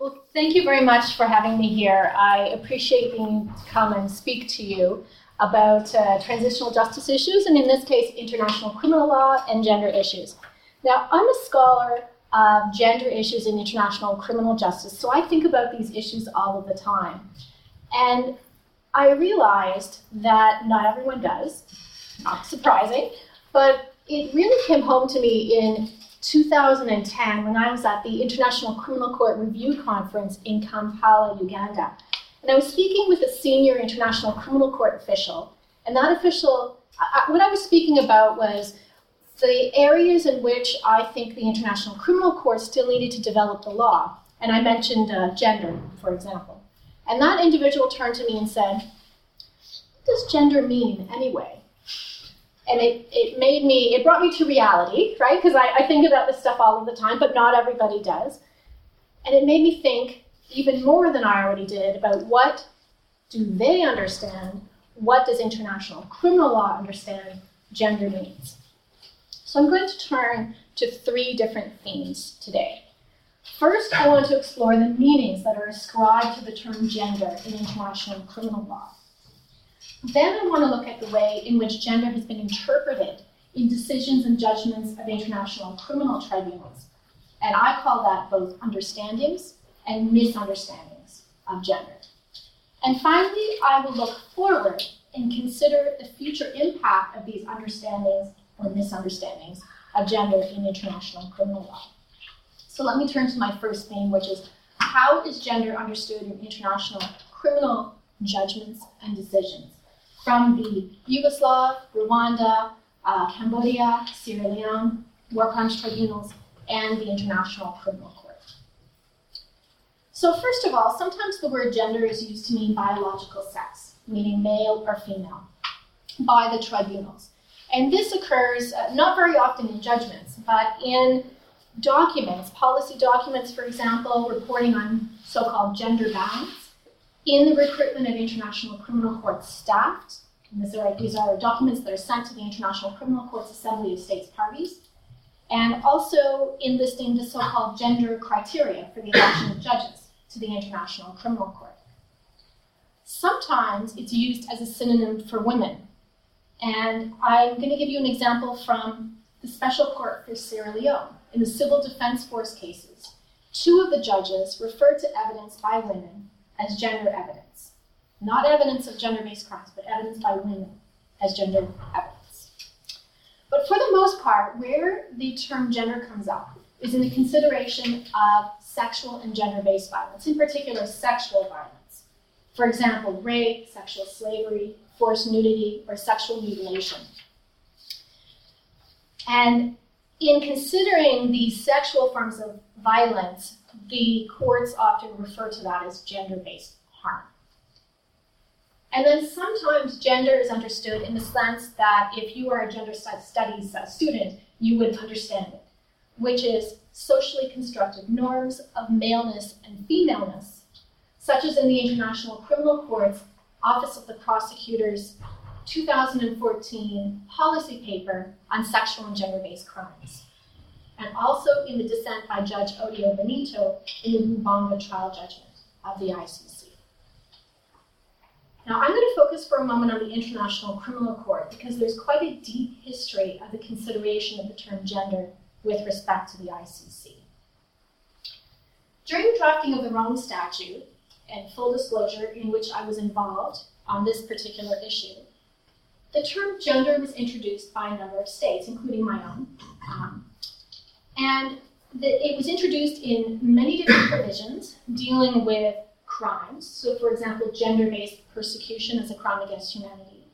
Well, thank you very much for having me here. I appreciate being to come and speak to you about uh, transitional justice issues, and in this case, international criminal law and gender issues. Now, I'm a scholar of gender issues in international criminal justice, so I think about these issues all of the time. And I realized that not everyone does, not surprising, but it really came home to me in 2010 when I was at the International Criminal Court Review Conference in Kampala, Uganda. And I was speaking with a senior International Criminal Court official. And that official, I, what I was speaking about was the areas in which I think the International Criminal Court still needed to develop the law. And I mentioned uh, gender, for example. And that individual turned to me and said, What does gender mean anyway? And it, it made me, it brought me to reality, right? Because I, I think about this stuff all of the time, but not everybody does. And it made me think even more than I already did about what do they understand? What does international criminal law understand gender means? So I'm going to turn to three different themes today. First, I want to explore the meanings that are ascribed to the term gender in international criminal law. Then I want to look at the way in which gender has been interpreted in decisions and judgments of international criminal tribunals. And I call that both understandings and misunderstandings of gender. And finally, I will look forward and consider the future impact of these understandings or misunderstandings of gender in international criminal law. So let me turn to my first theme, which is how is gender understood in international criminal judgments and decisions? From the Yugoslav, Rwanda, uh, Cambodia, Sierra Leone, war crimes tribunals, and the International Criminal Court. So, first of all, sometimes the word gender is used to mean biological sex, meaning male or female, by the tribunals. And this occurs uh, not very often in judgments, but in documents, policy documents, for example, reporting on so called gender balance in the recruitment of International Criminal Court staff. These are, these are documents that are sent to the International Criminal Court's Assembly of States Parties, and also in listing the so-called gender criteria for the election of judges to the International Criminal Court. Sometimes it's used as a synonym for women, and I'm going to give you an example from the Special Court for Sierra Leone. In the Civil Defense Force cases, two of the judges referred to evidence by women as gender evidence. Not evidence of gender based crimes, but evidence by women as gender evidence. But for the most part, where the term gender comes up is in the consideration of sexual and gender based violence, in particular, sexual violence. For example, rape, sexual slavery, forced nudity, or sexual mutilation. And in considering these sexual forms of violence, the courts often refer to that as gender based harm. And then sometimes gender is understood in the sense that if you are a gender studies uh, student, you would understand it, which is socially constructed norms of maleness and femaleness, such as in the International Criminal Court's Office of the Prosecutor's 2014 policy paper on sexual and gender based crimes and also in the dissent by Judge Odio Benito in the Lubanga trial judgment of the ICC. Now, I'm going to focus for a moment on the International Criminal Court because there's quite a deep history of the consideration of the term gender with respect to the ICC. During the drafting of the Rome Statute, and full disclosure, in which I was involved on this particular issue, the term gender was introduced by a number of states, including my own, um, and the, it was introduced in many different provisions dealing with crimes. So, for example, gender based persecution as a crime against humanity.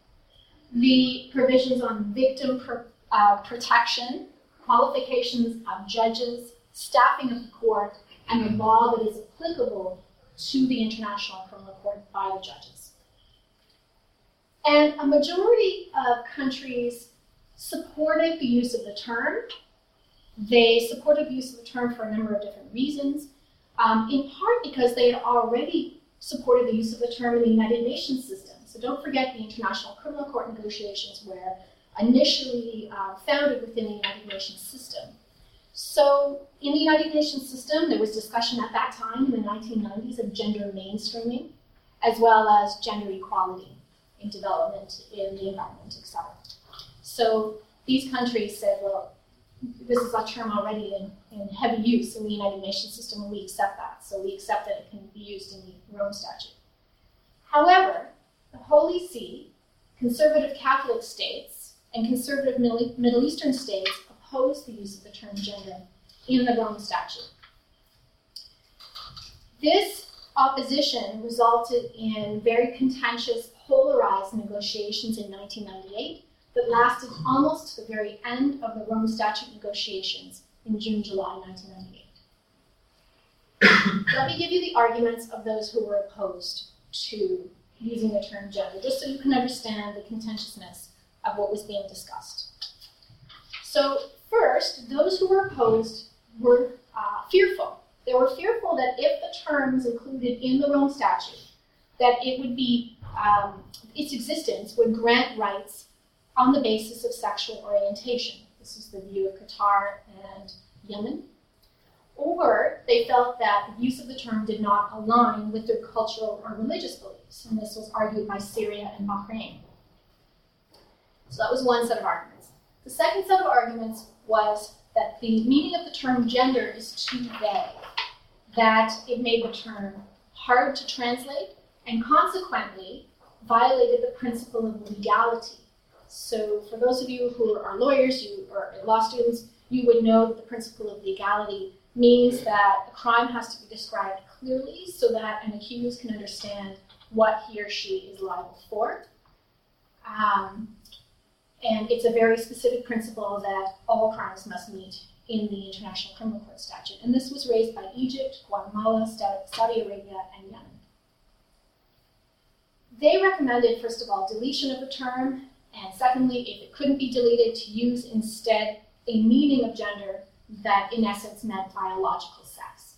The provisions on victim per, uh, protection, qualifications of judges, staffing of the court, and the law that is applicable to the International Criminal Court by the judges. And a majority of countries supported the use of the term they supported the use of the term for a number of different reasons, um, in part because they had already supported the use of the term in the United Nations system. So don't forget the International Criminal Court negotiations were initially uh, founded within the United Nations system. So, in the United Nations system, there was discussion at that time in the 1990s of gender mainstreaming, as well as gender equality in development, in the environment, etc. So, these countries said, well, this is a term already in, in heavy use in the United Nations system, and we accept that. So, we accept that it can be used in the Rome Statute. However, the Holy See, conservative Catholic states, and conservative Middle Eastern states oppose the use of the term gender in the Rome Statute. This opposition resulted in very contentious, polarized negotiations in 1998 that lasted almost to the very end of the Rome Statute negotiations in June July 1998. Let me give you the arguments of those who were opposed to using the term gender, just so you can understand the contentiousness of what was being discussed. So, first, those who were opposed were uh, fearful. They were fearful that if the terms included in the Rome Statute, that it would be um, its existence would grant rights on the basis of sexual orientation. This is the view of Qatar and Yemen. Or they felt that the use of the term did not align with their cultural or religious beliefs, and this was argued by Syria and Bahrain. So that was one set of arguments. The second set of arguments was that the meaning of the term gender is too vague, that it made the term hard to translate, and consequently violated the principle of legality so for those of you who are lawyers you, or law students, you would know that the principle of legality means that a crime has to be described clearly so that an accused can understand what he or she is liable for. Um, and it's a very specific principle that all crimes must meet in the International Criminal Court statute. And this was raised by Egypt, Guatemala, Saudi Arabia, and Yemen. They recommended, first of all, deletion of the term and secondly, if it couldn't be deleted, to use instead a meaning of gender that in essence meant biological sex.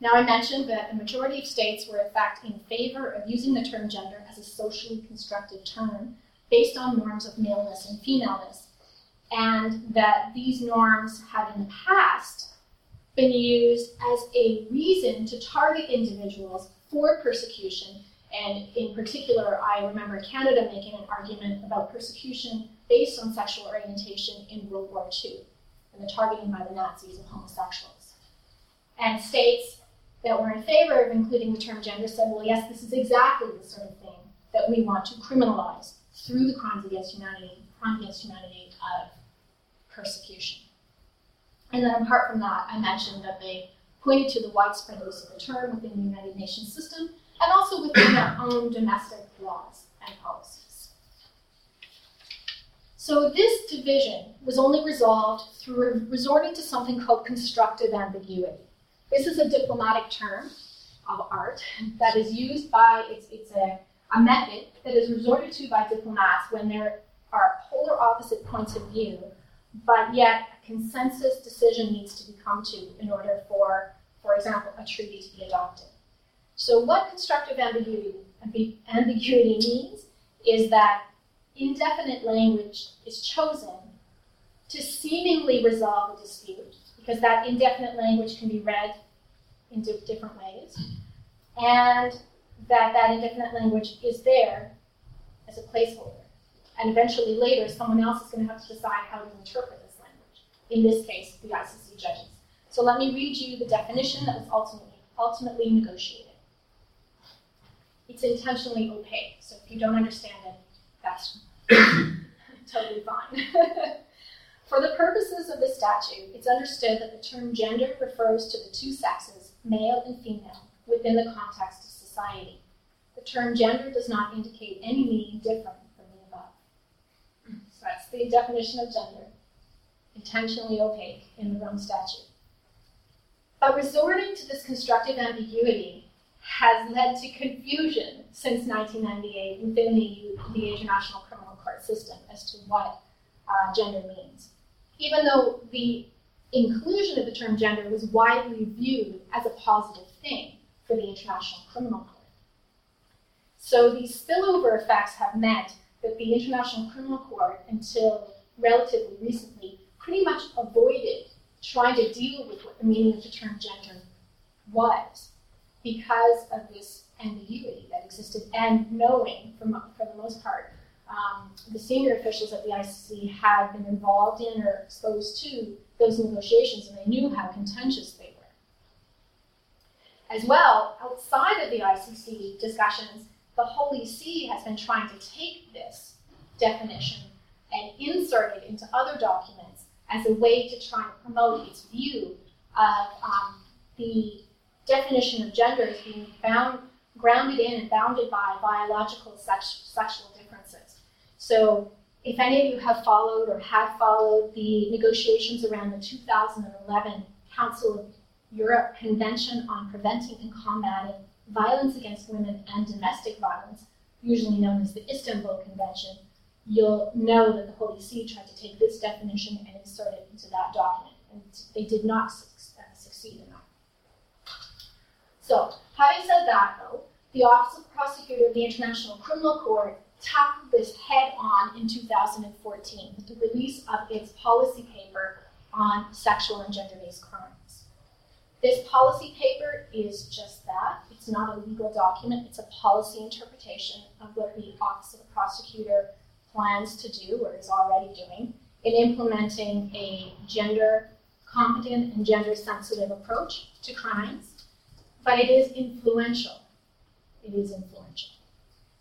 Now, I mentioned that the majority of states were in fact in favor of using the term gender as a socially constructed term based on norms of maleness and femaleness, and that these norms had in the past been used as a reason to target individuals for persecution and in particular, I remember Canada making an argument about persecution based on sexual orientation in World War II and the targeting by the Nazis of homosexuals. And states that were in favor of including the term gender said, well, yes, this is exactly the sort of thing that we want to criminalize through the crimes against humanity, crime against humanity of persecution. And then apart from that, I mentioned that they pointed to the widespread use of the term within the United Nations system and also within their own domestic laws and policies. So this division was only resolved through resorting to something called constructive ambiguity. This is a diplomatic term of art that is used by, it's, it's a, a method that is resorted to by diplomats when there are polar opposite points of view, but yet a consensus decision needs to be come to in order for, for example, a treaty to be adopted. So, what constructive ambiguity, ambiguity means is that indefinite language is chosen to seemingly resolve a dispute, because that indefinite language can be read in different ways, and that that indefinite language is there as a placeholder. And eventually, later, someone else is going to have to decide how to interpret this language. In this case, the ICC judges. So let me read you the definition that was ultimately, ultimately negotiated it's intentionally opaque. So if you don't understand it, that's totally fine. For the purposes of the statute, it's understood that the term gender refers to the two sexes, male and female, within the context of society. The term gender does not indicate any meaning different from the above. So that's the definition of gender, intentionally opaque in the Rome statute. By resorting to this constructive ambiguity, has led to confusion since 1998 within the, the International Criminal Court system as to what uh, gender means. Even though the inclusion of the term gender was widely viewed as a positive thing for the International Criminal Court. So these spillover effects have meant that the International Criminal Court, until relatively recently, pretty much avoided trying to deal with what the meaning of the term gender was because of this ambiguity that existed and knowing, for, for the most part, um, the senior officials at the ICC had been involved in or exposed to those negotiations and they knew how contentious they were. As well, outside of the ICC discussions, the Holy See has been trying to take this definition and insert it into other documents as a way to try and promote its view of um, the definition of gender is being bound, grounded in and bounded by biological sex, sexual differences. So, if any of you have followed or have followed the negotiations around the 2011 Council of Europe Convention on Preventing and Combating Violence Against Women and Domestic Violence, usually known as the Istanbul Convention, you'll know that the Holy See tried to take this definition and insert it into that document, and they did not su- uh, succeed in that. So, having said that, though, the Office of the Prosecutor of the International Criminal Court tackled this head on in 2014 with the release of its policy paper on sexual and gender based crimes. This policy paper is just that. It's not a legal document, it's a policy interpretation of what the Office of the Prosecutor plans to do or is already doing in implementing a gender competent and gender sensitive approach to crimes, but it is influential. It is influential.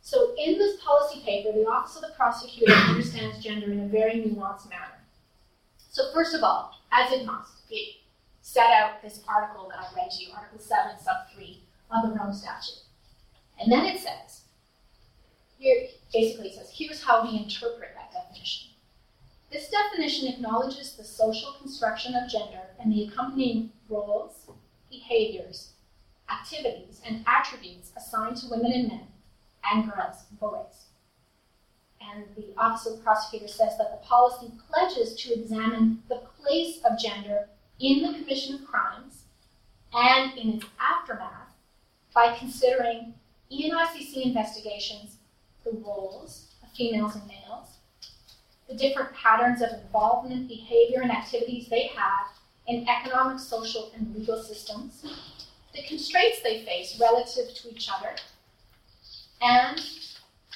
So, in this policy paper, the Office of the Prosecutor understands gender in a very nuanced manner. So, first of all, as it must, it set out this article that I read to you, Article 7, Sub 3 of the Rome Statute. And then it says, here, basically, it says, here's how we interpret that definition. This definition acknowledges the social construction of gender and the accompanying roles, behaviors, activities, and attributes assigned to women and men, and girls and boys. And the Office of the Prosecutor says that the policy pledges to examine the place of gender in the commission of crimes and in its aftermath by considering in ICC investigations the roles of females and males, the different patterns of involvement, behavior, and activities they have in economic, social, and legal systems, the constraints they face relative to each other, and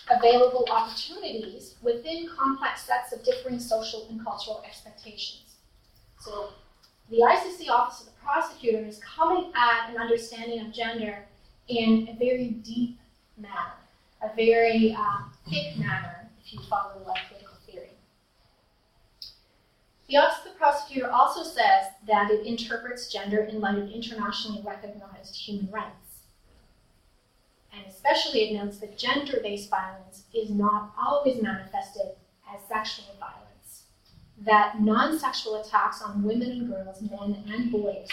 available opportunities within complex sets of differing social and cultural expectations. So, the ICC Office of the Prosecutor is coming at an understanding of gender in a very deep manner a very uh, thick manner if you follow like political theory. The Office of the Prosecutor also says that it interprets gender in light of internationally recognized human rights. And especially it notes that gender based violence is not always manifested as sexual violence, that non sexual attacks on women and girls, men and boys,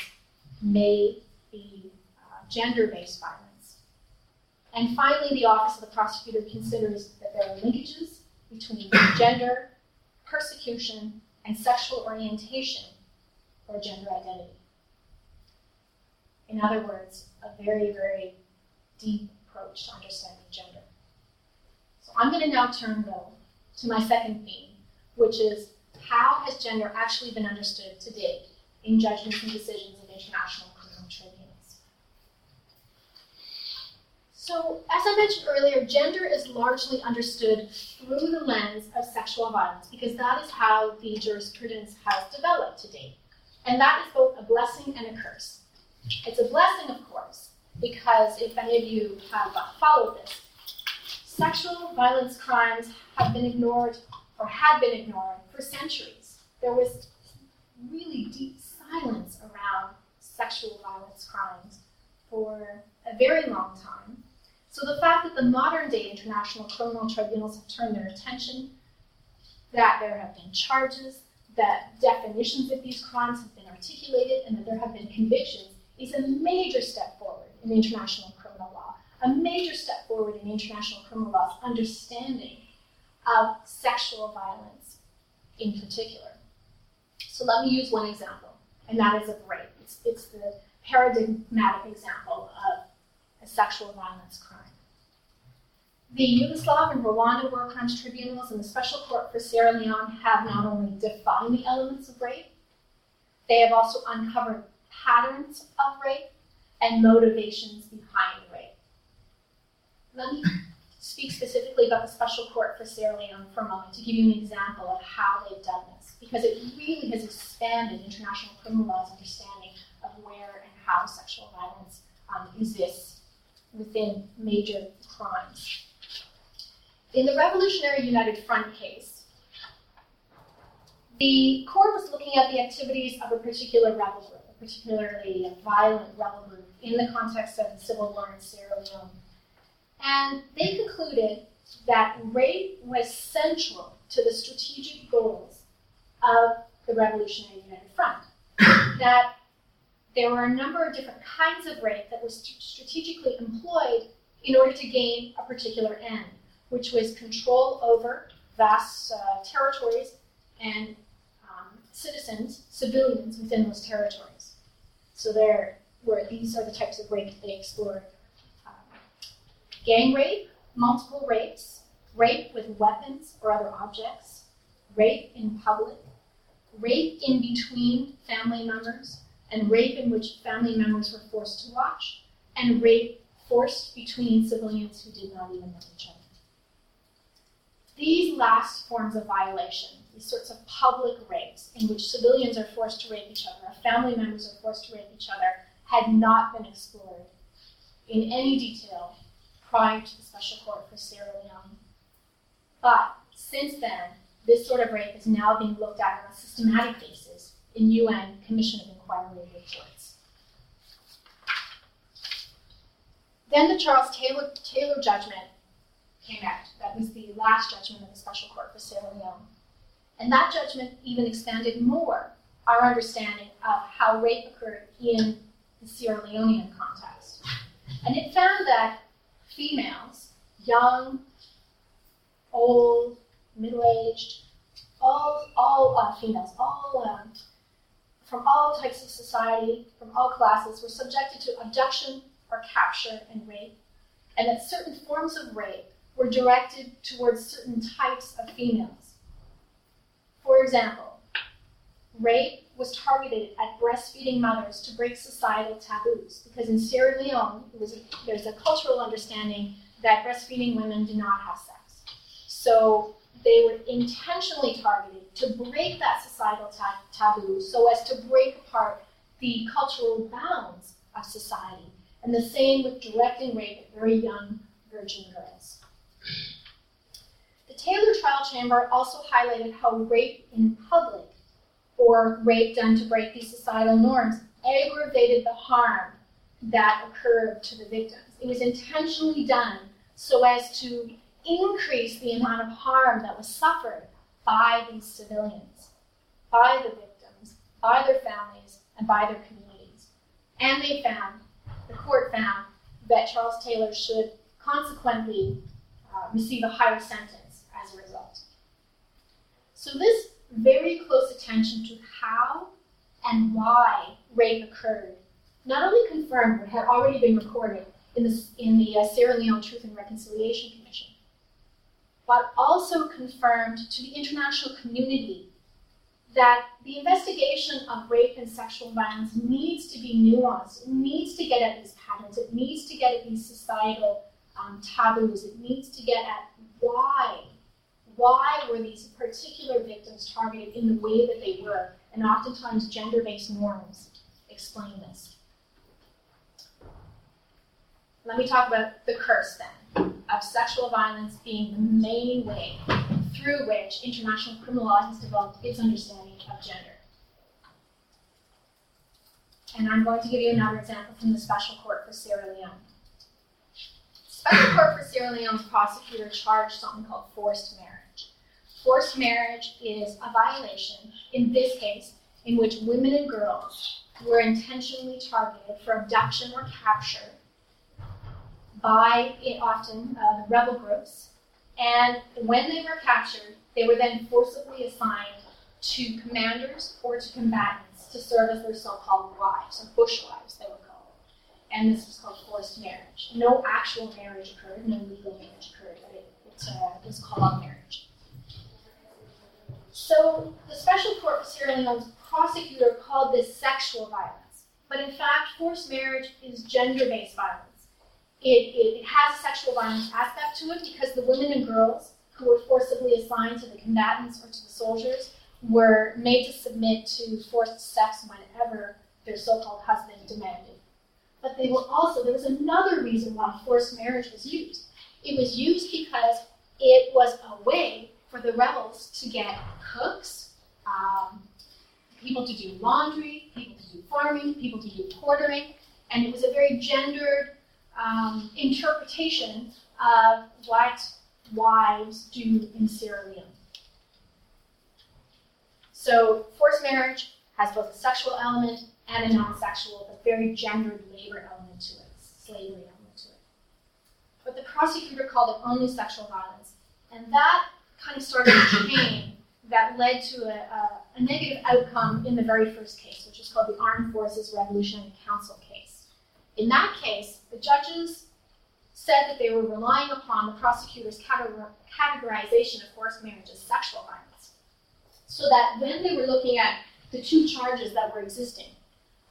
may be uh, gender based violence and finally, the Office of the Prosecutor considers that there are linkages between gender, persecution, and sexual orientation or gender identity. In other words, a very, very deep approach to understanding gender. So I'm going to now turn, though, to my second theme, which is how has gender actually been understood to date in judgments and decisions of international criminal tribunals? So, as I mentioned earlier, gender is largely understood through the lens of sexual violence because that is how the jurisprudence has developed to date. And that is both a blessing and a curse. It's a blessing, of course, because if any of you have uh, followed this, sexual violence crimes have been ignored or had been ignored for centuries. There was really deep silence around sexual violence crimes for a very long time. So the fact that the modern day international criminal tribunals have turned their attention, that there have been charges, that definitions of these crimes have been articulated, and that there have been convictions is a major step forward in international criminal law, a major step forward in international criminal law's understanding of sexual violence in particular. So let me use one example, and that is of rape. It's, it's the paradigmatic example of a sexual violence crime. The Yugoslav and Rwanda War Crimes Tribunals and the Special Court for Sierra Leone have not only defined the elements of rape, they have also uncovered patterns of rape and motivations behind rape. Let me speak specifically about the Special Court for Sierra Leone for a moment to give you an example of how they've done this, because it really has expanded international criminal law's understanding of where and how sexual violence um, exists within major crimes. In the Revolutionary United Front case, the court was looking at the activities of a particular rebel group, a particularly violent rebel group, in the context of the civil war in Sierra Leone. And they concluded that rape was central to the strategic goals of the Revolutionary United Front. that there were a number of different kinds of rape that was strategically employed in order to gain a particular end which was control over vast uh, territories and um, citizens, civilians within those territories. So there were these are the types of rape that they explored: um, gang rape, multiple rapes, rape with weapons or other objects, rape in public, rape in between family members, and rape in which family members were forced to watch, and rape forced between civilians who did not even know each other. These last forms of violation, these sorts of public rapes in which civilians are forced to rape each other, or family members are forced to rape each other, had not been explored in any detail prior to the Special Court for Sierra Leone. But since then, this sort of rape is now being looked at on a systematic basis in UN Commission of Inquiry reports. Then the Charles Taylor, Taylor judgment came out. That was the last judgment of the Special Court for Sierra Leone. And that judgment even expanded more our understanding of how rape occurred in the Sierra Leonean context. And it found that females, young, old, middle aged, all, all uh, females, all um, from all types of society, from all classes, were subjected to abduction or capture and rape, and that certain forms of rape were directed towards certain types of females. For example, rape was targeted at breastfeeding mothers to break societal taboos, because in Sierra Leone, a, there's a cultural understanding that breastfeeding women do not have sex. So they were intentionally targeted to break that societal ta- taboo so as to break apart the cultural bounds of society. And the same with directing rape at very young virgin girls. The Taylor trial chamber also highlighted how rape in public, or rape done to break these societal norms, aggravated the harm that occurred to the victims. It was intentionally done so as to increase the amount of harm that was suffered by these civilians, by the victims, by their families, and by their communities. And they found, the court found, that Charles Taylor should consequently uh, receive a higher sentence as a result. So, this very close attention to how and why rape occurred not only confirmed what had already been recorded in the, in the uh, Sierra Leone Truth and Reconciliation Commission, but also confirmed to the international community that the investigation of rape and sexual violence needs to be nuanced. It needs to get at these patterns. It needs to get at these societal um, taboos. It needs to get at why. Why were these particular victims targeted in the way that they were? And oftentimes, gender based norms explain this. Let me talk about the curse then of sexual violence being the main way through which international criminal law has developed its understanding of gender. And I'm going to give you another example from the Special Court for Sierra Leone. Special Court for Sierra Leone's prosecutor charged something called forced marriage. Forced marriage is a violation, in this case, in which women and girls were intentionally targeted for abduction or capture by it often uh, the rebel groups. And when they were captured, they were then forcibly assigned to commanders or to combatants to serve as their so called wives, or bushwives, they were called. And this was called forced marriage. No actual marriage occurred, no legal marriage occurred, but it, it uh, was called marriage. So the Special Court for Sierra Leone's prosecutor called this sexual violence, but in fact, forced marriage is gender-based violence. It, it, it has a sexual violence aspect to it because the women and girls who were forcibly assigned to the combatants or to the soldiers were made to submit to forced sex whenever their so-called husband demanded. But they were also, there was another reason why forced marriage was used. It was used because it was a way for the rebels to get cooks, um, people to do laundry, people to do farming, people to do portering, and it was a very gendered um, interpretation of what wives do in Sierra Leone. So, forced marriage has both a sexual element and a non sexual, but very gendered labor element to it, slavery element to it. But the prosecutor called it only sexual violence, and that kind of started a chain that led to a, a, a negative outcome in the very first case, which is called the Armed Forces Revolutionary Council case. In that case, the judges said that they were relying upon the prosecutor's categorization of forced marriage as sexual violence. So that when they were looking at the two charges that were existing,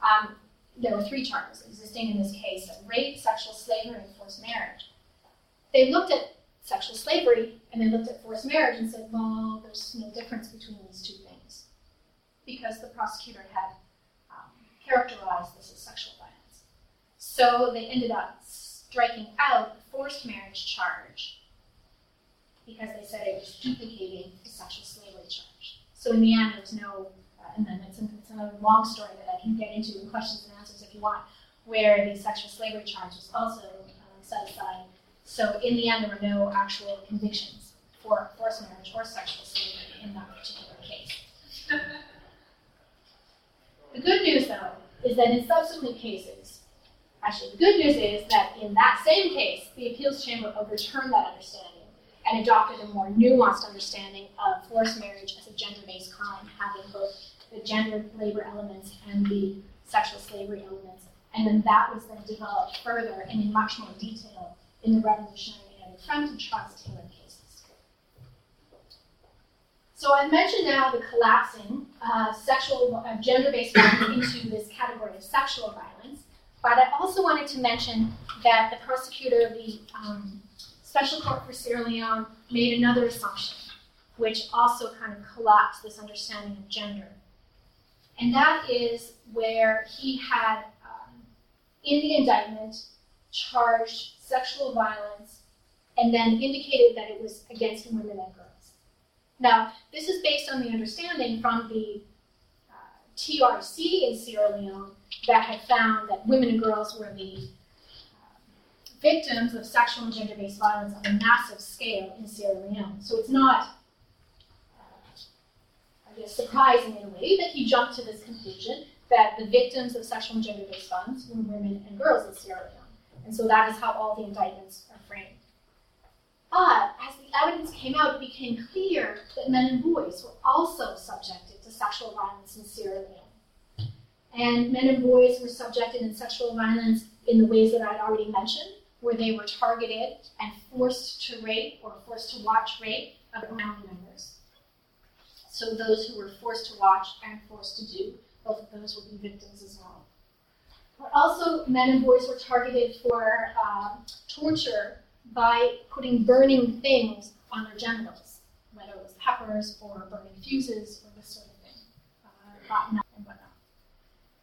um, there were three charges existing in this case rape, sexual slavery, and forced marriage. They looked at sexual slavery and they looked at forced marriage and said, well, there's no difference between these two things because the prosecutor had um, characterized this as sexual. So they ended up striking out the forced marriage charge because they said it was duplicating the sexual slavery charge. So in the end, there was no and then it's, it's long story that I can get into in questions and answers if you want, where the sexual slavery charge was also um, set aside. So in the end, there were no actual convictions for forced marriage or sexual slavery in that particular case. the good news, though, is that in subsequent cases, actually, the good news is that in that same case, the appeals chamber overturned that understanding and adopted a more nuanced understanding of forced marriage as a gender-based crime, having both the gender labor elements and the sexual slavery elements. And then that was then developed further and in much more detail in the Revolutionary and Front and Charles Taylor cases. So I mentioned now the collapsing uh, sexual, uh, gender-based violence into this category of sexual violence, but I also wanted to mention that the prosecutor of the um, Special Court for Sierra Leone made another assumption, which also kind of collapsed this understanding of gender. And that is where he had, um, in the indictment, charged sexual violence and then indicated that it was against women and girls. Now, this is based on the understanding from the TRC in Sierra Leone that had found that women and girls were the uh, victims of sexual and gender based violence on a massive scale in Sierra Leone. So it's not I guess, surprising in a way that he jumped to this conclusion that the victims of sexual and gender-based violence were women and girls in Sierra Leone. And so that is how all the indictments are framed. But as the evidence came out, it became clear that men and boys were also subjected to sexual violence in Sierra Leone. And men and boys were subjected in sexual violence in the ways that I'd already mentioned, where they were targeted and forced to rape or forced to watch rape of family members. So those who were forced to watch and forced to do, both of those would be victims as well. But also, men and boys were targeted for uh, torture by putting burning things on their genitals, whether it was peppers or burning fuses or this sort of thing, uh, and whatnot.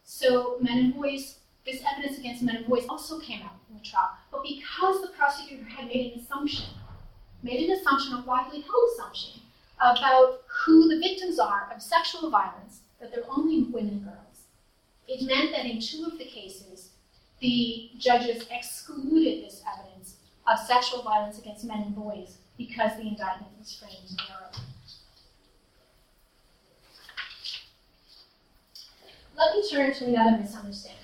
So men and boys, this evidence against men and boys also came out in the trial. But because the prosecutor had made an assumption, made an assumption, a widely held assumption, about who the victims are of sexual violence, that they're only women and girls. It meant that in two of the cases, the judges excluded this evidence of sexual violence against men and boys because the indictment was framed narrowly. Let me turn to another misunderstanding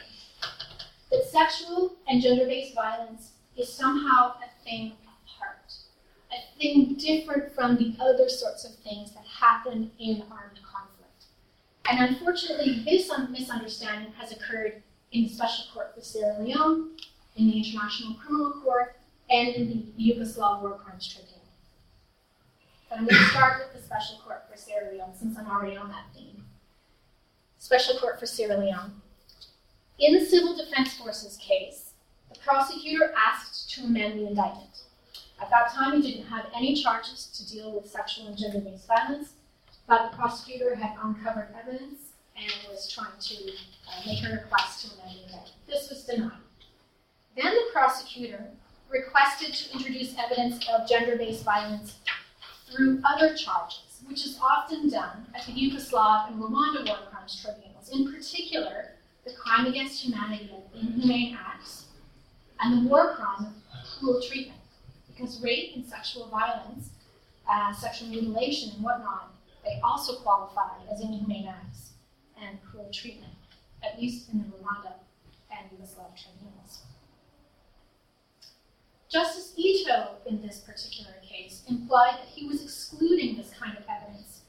that sexual and gender based violence is somehow a thing apart, a thing different from the other sorts of things that happen in armed conflict. And unfortunately, this misunderstanding has occurred in the Special Court for Sierra Leone, in the International Criminal Court and in the Yugoslav War Crimes Tribunal. But I'm going to start with the Special Court for Sierra Leone since I'm already on that theme. Special Court for Sierra Leone. In the Civil Defense Forces case, the prosecutor asked to amend the indictment. At that time, he didn't have any charges to deal with sexual and gender based violence, but the prosecutor had uncovered evidence and was trying to uh, make a request to amend the indictment. This was denied. Then the prosecutor requested to introduce evidence of gender based violence through other charges, which is often done at the Yugoslav and Rwanda war crimes tribunals, in particular, the crime against humanity and inhumane acts, and the war crime of cruel treatment. Because rape and sexual violence, uh, sexual mutilation and whatnot, they also qualify as inhumane acts and cruel treatment, at least in the Rwanda and Yugoslav tribunals. Justice Itoe, in this particular case, implied that he was excluding this kind of evidence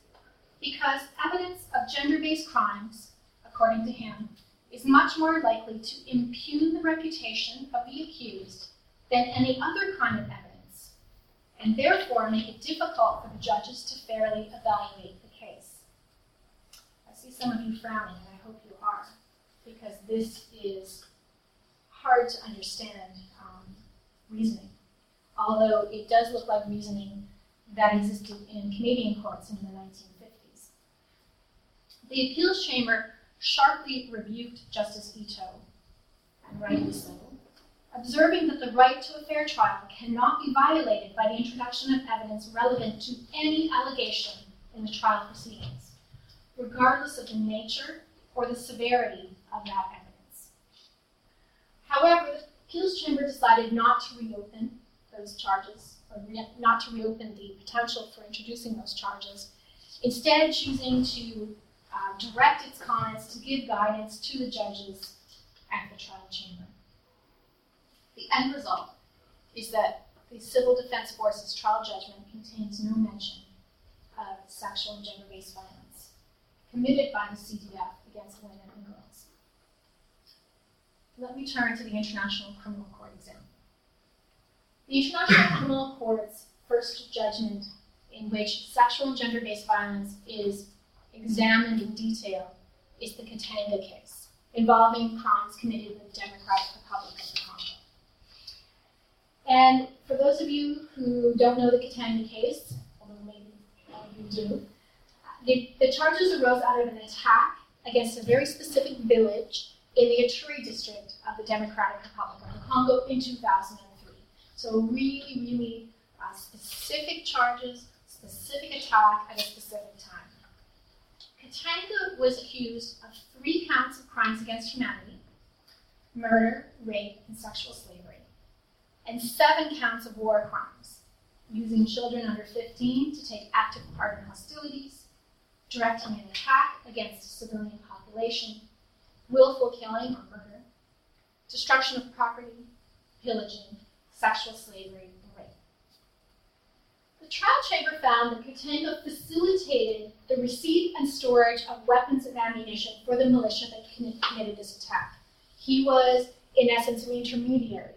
because evidence of gender based crimes, according to him, is much more likely to impugn the reputation of the accused than any other kind of evidence, and therefore make it difficult for the judges to fairly evaluate the case. I see some of you frowning, and I hope you are, because this is hard to understand reasoning, although it does look like reasoning that existed in Canadian courts in the 1950s. The appeals chamber sharply rebuked Justice Itoe, and rightly so, observing that the right to a fair trial cannot be violated by the introduction of evidence relevant to any allegation in the trial proceedings, regardless of the nature or the severity of that evidence. However, appeals chamber decided not to reopen those charges, or re- not to reopen the potential for introducing those charges, instead choosing to uh, direct its comments to give guidance to the judges at the trial chamber. The end result is that the Civil Defense Force's trial judgment contains no mention of sexual and gender based violence committed by the CDF against women. Let me turn to the International Criminal Court example. The International Criminal Court's first judgment in which sexual and gender based violence is examined in detail is the Katanga case, involving crimes committed in the Democratic Republic of the Congo. And for those of you who don't know the Katanga case, although maybe all of you do, the, the charges arose out of an attack against a very specific village in the Ituri district of the Democratic Republic of the Congo in 2003. So really, really uh, specific charges, specific attack at a specific time. Katanga was accused of three counts of crimes against humanity, murder, rape, and sexual slavery, and seven counts of war crimes, using children under 15 to take active part in hostilities, directing an attack against a civilian population, willful killing or murder, destruction of property, pillaging, sexual slavery, and rape. The trial chamber found that Katanga facilitated the receipt and storage of weapons and ammunition for the militia that committed this attack. He was, in essence, an intermediary.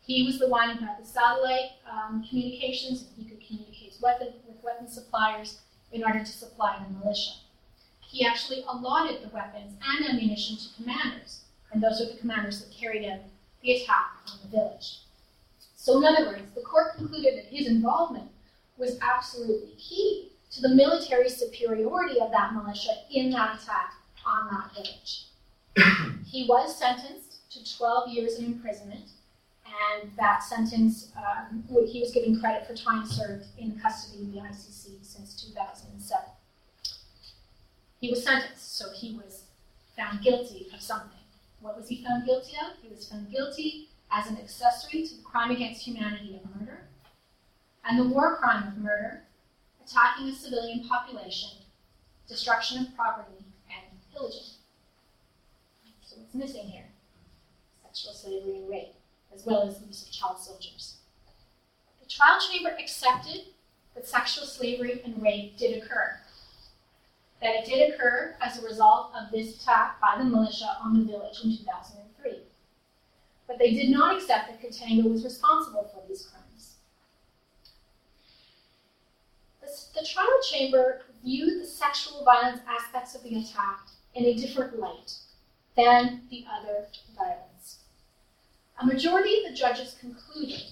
He was the one who had the satellite um, communications, and he could communicate weapon, with weapon suppliers in order to supply the militia he actually allotted the weapons and ammunition to commanders, and those were the commanders that carried out the attack on the village. So, in other words, the court concluded that his involvement was absolutely key to the military superiority of that militia in that attack on that village. he was sentenced to 12 years in imprisonment, and that sentence, um, he was given credit for time served in custody of the ICC since 2007. He was sentenced, so he was found guilty of something. What was he found guilty of? He was found guilty as an accessory to the crime against humanity of murder, and the war crime of murder, attacking a civilian population, destruction of property, and pillaging. So what's missing here? Sexual slavery and rape, as well as the use of child soldiers. The trial chamber accepted that sexual slavery and rape did occur, that it did occur as a result of this attack by the militia on the village in 2003. But they did not accept that Katanga was responsible for these crimes. The, the trial chamber viewed the sexual violence aspects of the attack in a different light than the other violence. A majority of the judges concluded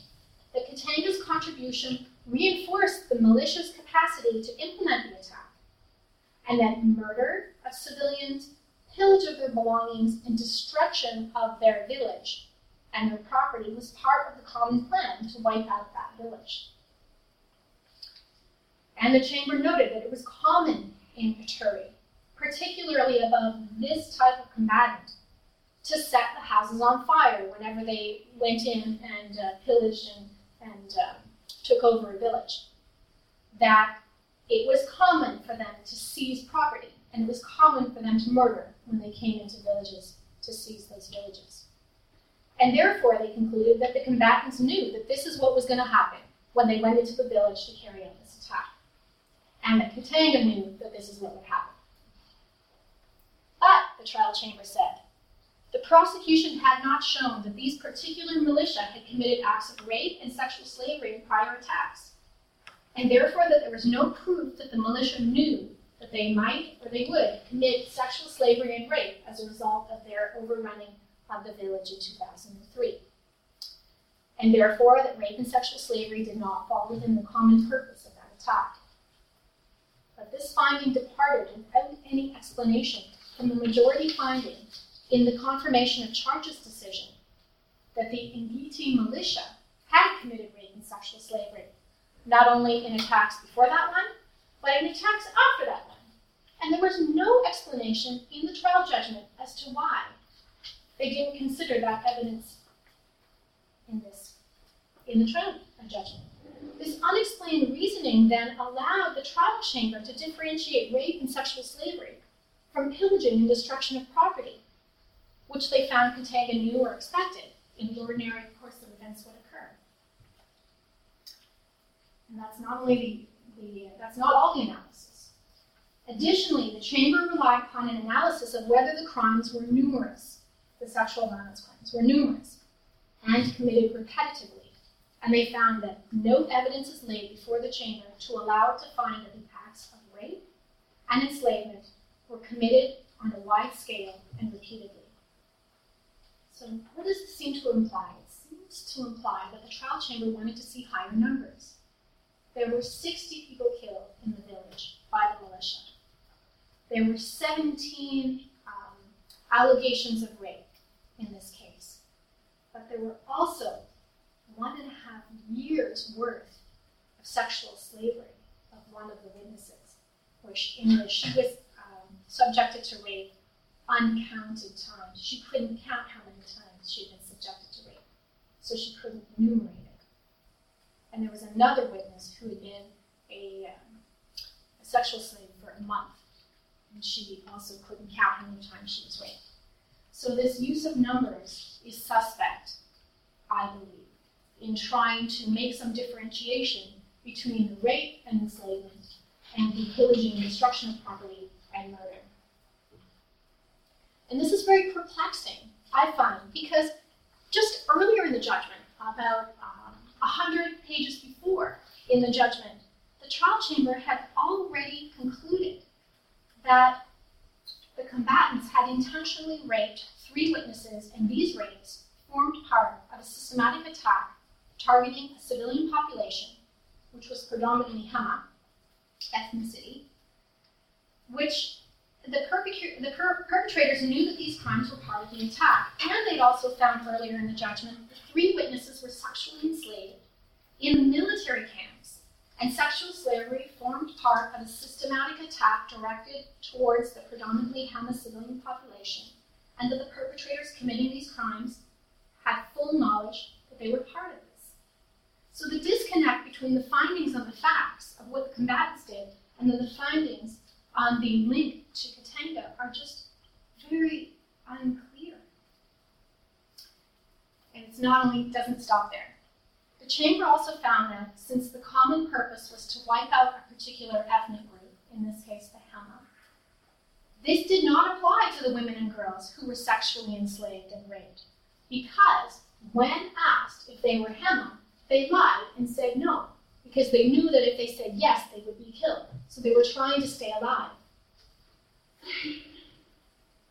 that Katanga's contribution reinforced the militia's capacity to implement the attack, and that murder of civilians, pillage of their belongings, and destruction of their village and their property was part of the common plan to wipe out that village. And the chamber noted that it was common in Ituri, particularly above this type of combatant, to set the houses on fire whenever they went in and uh, pillaged and, and uh, took over a village. That it was common for them to seize property, and it was common for them to murder when they came into villages to seize those villages. And therefore, they concluded that the combatants knew that this is what was going to happen when they went into the village to carry out this attack, and that Katanga knew that this is what would happen. But, the trial chamber said, the prosecution had not shown that these particular militia had committed acts of rape and sexual slavery in prior attacks, and therefore that there was no proof that the militia knew that they might or they would commit sexual slavery and rape as a result of their overrunning of the village in 2003. And therefore that rape and sexual slavery did not fall within the common purpose of that attack. But this finding departed without any explanation from the majority finding in the confirmation of charges decision that the Ngiti militia had committed rape and sexual slavery, not only in attacks before that one, but in attacks after that one. And there was no explanation in the trial judgment as to why they didn't consider that evidence in this in the trial judgment. This unexplained reasoning then allowed the trial chamber to differentiate rape and sexual slavery from pillaging and destruction of property which they found Katanga knew or expected in the ordinary course of events would. And that's not only the, the that's not all the analysis. Additionally, the chamber relied upon an analysis of whether the crimes were numerous, the sexual violence crimes were numerous, and committed repetitively. And they found that no evidence is laid before the chamber to allow it to find that the acts of rape and enslavement were committed on a wide scale and repeatedly. So what does this seem to imply? It seems to imply that the trial chamber wanted to see higher numbers. There were 60 people killed in the village by the militia. There were 17 um, allegations of rape in this case. But there were also one and a half years worth of sexual slavery of one of the witnesses, which in which she was um, subjected to rape uncounted times. She couldn't count how many times she'd been subjected to rape, so she couldn't enumerate it. And there was another witness who had been a, um, a sexual slave for a month, and she also couldn't count how many times she was raped. So this use of numbers is suspect, I believe, in trying to make some differentiation between the rape and enslavement and the pillaging and destruction of property and murder. And this is very perplexing, I find, because just earlier in the judgment, about 100 pages before in the judgment, the trial chamber had already concluded that the combatants had intentionally raped three witnesses, and these rapes formed part of a systematic attack targeting a civilian population, which was predominantly Hema ethnicity, which the, the perpetrators knew that these crimes were part of the attack, and they'd also found earlier in the judgment that three witnesses were sexually enslaved in military camps, and sexual slavery formed part of a systematic attack directed towards the predominantly Hema civilian population, and that the perpetrators committing these crimes had full knowledge that they were part of this. So the disconnect between the findings of the facts of what the combatants did and then the findings on the link to Katanga are just very unclear. And it's not only doesn't stop there. The chamber also found that since the common purpose was to wipe out a particular ethnic group, in this case the Hema, this did not apply to the women and girls who were sexually enslaved and raped, because when asked if they were Hema, they lied and said no, because they knew that if they said yes, they would be killed. So they were trying to stay alive.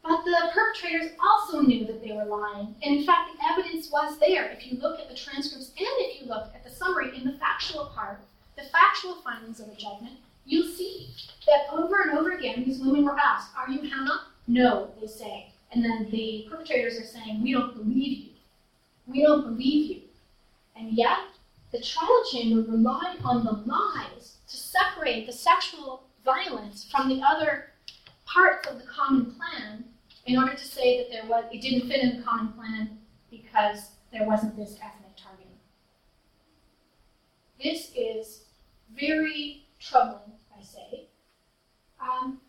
But the perpetrators also knew that they were lying. And in fact, the evidence was there. If you look at the transcripts and if you look at the summary in the factual part, the factual findings of the judgment, you'll see that over and over again, these women were asked, Are you Hema? No, they say. And then the perpetrators are saying, We don't believe you. We don't believe you. And yet, the trial chamber relied on the lies to separate the sexual violence from the other parts of the common plan in order to say that there was it didn't fit in the common plan because there wasn't this ethnic targeting. This is very troubling, I say. Um,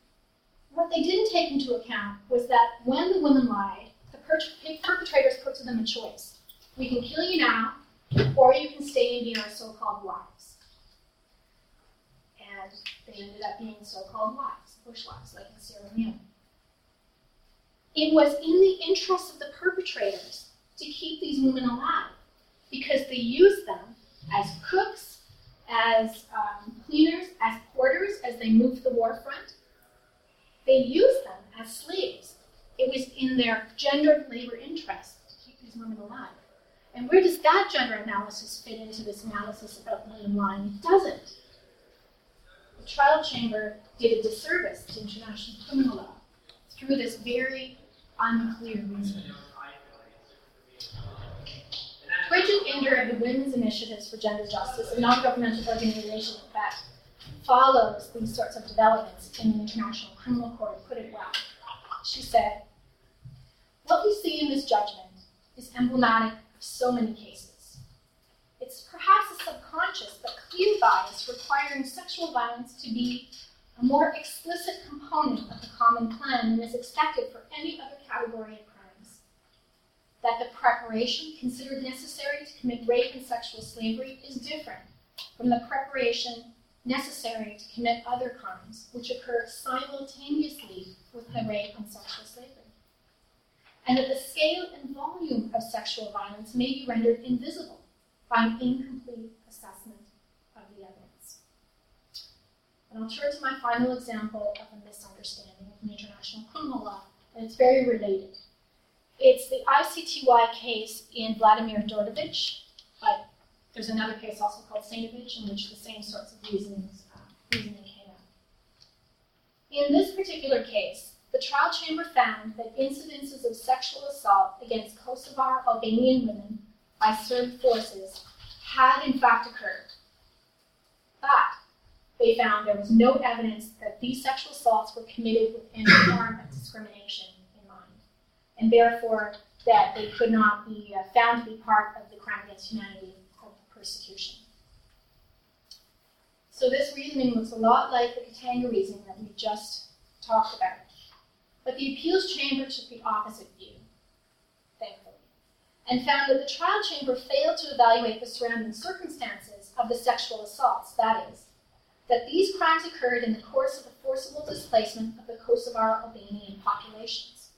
what they didn't take into account was that when the women lied, the perpetrators put to them a choice. We can kill you now, or you can stay and be our so-called wives. And they ended up being so-called wives, bush wives, like in Sierra Leone. It was in the interest of the perpetrators to keep these women alive because they used them as cooks, as um, cleaners, as porters as they moved the war front. They used them as slaves. It was in their gendered labor interest to keep these women alive. And where does that gender analysis fit into this analysis about women lying? It doesn't. The trial chamber did a disservice to international criminal law through this very unclear reason. Bridget Inder of the Women's Initiatives for Gender Justice, a non-governmental organization that follows these sorts of developments in the International Criminal Court, put it well. She said, What we see in this judgment is emblematic so many cases. It's perhaps a subconscious but clear bias requiring sexual violence to be a more explicit component of the common plan than is expected for any other category of crimes. That the preparation considered necessary to commit rape and sexual slavery is different from the preparation necessary to commit other crimes, which occur simultaneously with the rape and sexual slavery. And that the scale and volume of sexual violence may be rendered invisible by an incomplete assessment of the evidence. And I'll turn to my final example of a misunderstanding of international criminal law, and it's very related. It's the ICTY case in Vlastimir Đorđević, but there's another case also called Šainović in which the same sorts of reasonings, uh, reasoning came out. In this particular case, the trial chamber found that incidences of sexual assault against Kosovar Albanian women by Serb forces had in fact occurred. But they found there was no evidence that these sexual assaults were committed with any form of discrimination in mind, and therefore that they could not be uh, found to be part of the crime against humanity of persecution. So this reasoning looks a lot like the Katanga reasoning that we just talked about. But the appeals chamber took the opposite view, thankfully, and found that the trial chamber failed to evaluate the surrounding circumstances of the sexual assaults, that is, that these crimes occurred in the course of the forcible displacement of the Kosovar Albanian populations.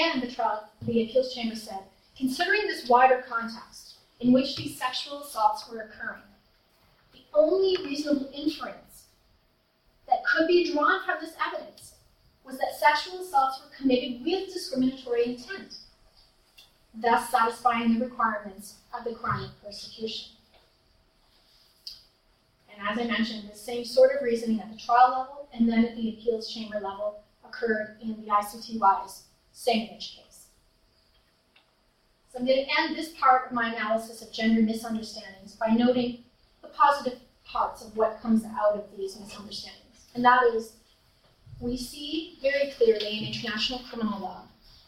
And the trial, the appeals chamber said, considering this wider context, in which these sexual assaults were occurring. The only reasonable inference that could be drawn from this evidence was that sexual assaults were committed with discriminatory intent, thus satisfying the requirements of the crime of persecution. And as I mentioned, the same sort of reasoning at the trial level and then at the appeals chamber level occurred in the ICTY's Šainović case. So I'm going to end this part of my analysis of gender misunderstandings by noting the positive parts of what comes out of these misunderstandings. And that is, we see very clearly in international criminal law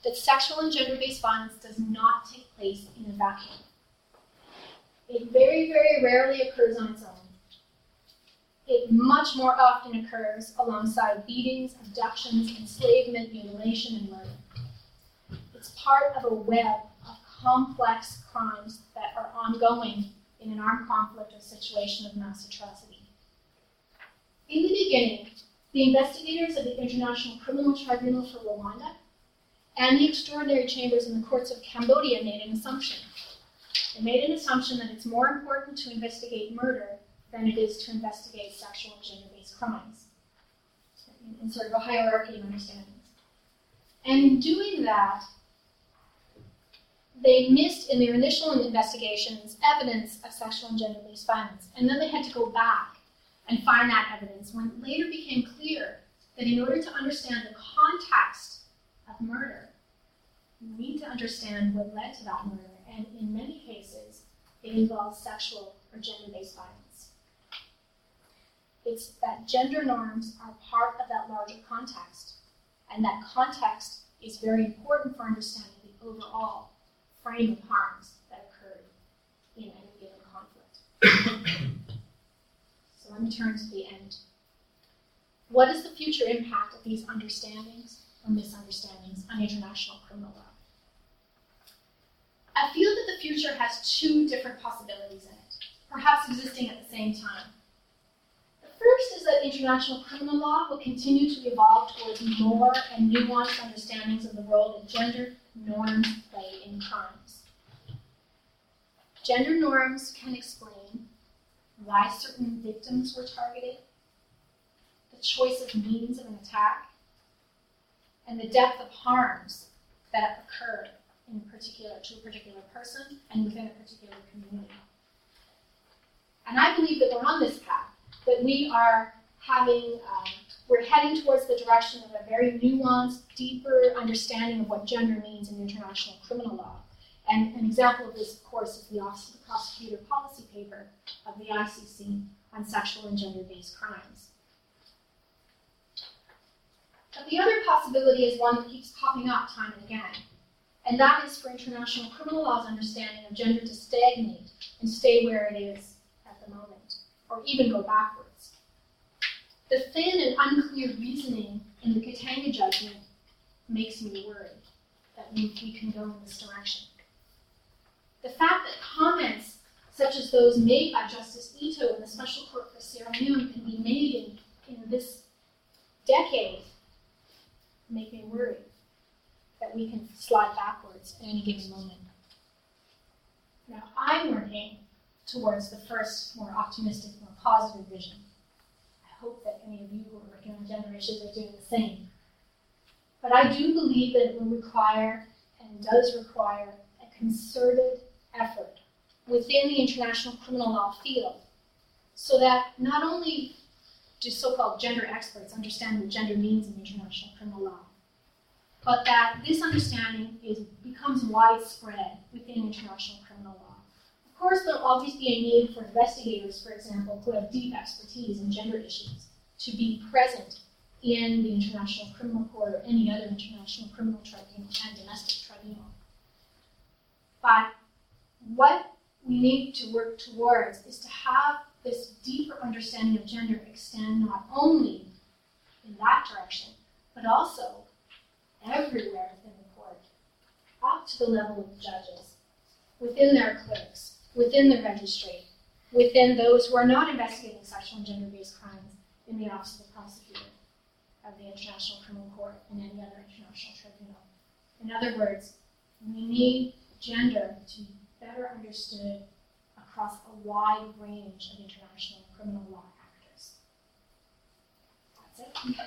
that sexual and gender based violence does not take place in a vacuum. It very, very rarely occurs on its own. It much more often occurs alongside beatings, abductions, enslavement, mutilation, and murder. It's part of a web of complex crimes that are ongoing in an armed conflict or situation of mass atrocity. In the beginning, the investigators of the International Criminal Tribunal for Rwanda and the extraordinary chambers in the courts of Cambodia made an assumption They made an assumption that it's more important to investigate murder than it is to investigate sexual and gender based crimes, in, sort of a hierarchy of understandings. And in doing that, they missed in their initial investigations evidence of sexual and gender based violence. And then they had to go back and find that evidence when it later became clear that in order to understand the context of murder, you need to understand what led to that murder. And in many cases, it involves sexual or gender based violence. It's that gender norms are part of that larger context, and that context is very important for understanding the overall frame of harms that occurred in any given conflict. let me turn to the end. What is the future impact of these understandings or misunderstandings on international criminal law? I feel that the future has two different possibilities in it, perhaps existing at the same time. The first is that international criminal law will continue to evolve towards more and nuanced understandings of the role that gender norms play in crimes. Gender norms can explain why certain victims were targeted, the choice of means of an attack, and the depth of harms that occurred in particular to a particular person and within a particular community. And I believe that we're on this path, that we are having, um, we're heading towards the direction of a very nuanced, deeper understanding of what gender means in international criminal law. And an example of this, of course, is the Office of the Prosecutor policy paper of the ICC on sexual and gender based crimes. But the other possibility is one that keeps popping up time and again, and that is for international criminal law's understanding of gender to stagnate and stay where it is at the moment, or even go backwards. The thin and unclear reasoning in the Katanga judgment makes me worried that we, we can go in this direction. The fact that comments such as those made by Justice Itoe in the Special Court for Sierra Leone can be made in, in this decade make me worry that we can slide backwards at any given moment. Now, I'm working towards the first, more optimistic, more positive vision. I hope that any of you who are working on generations are doing the same. But I do believe that it will require and does require a concerted effort within the international criminal law field so that not only do so called gender experts understand what gender means in international criminal law, but that this understanding is, becomes widespread within international criminal law. Of course, there will always be a need for investigators, for example, who have deep expertise in gender issues to be present in the International Criminal Court or any other international criminal tribunal and domestic tribunal. But what we need to work towards is to have this deeper understanding of gender extend not only in that direction, but also everywhere within the court, up to the level of the judges, within their clerks, within the registry, within those who are not investigating sexual and gender based crimes in the Office of the Prosecutor of the International Criminal Court and any other international tribunal. In other words, we need gender to better understood across a wide range of international criminal law actors. That's it.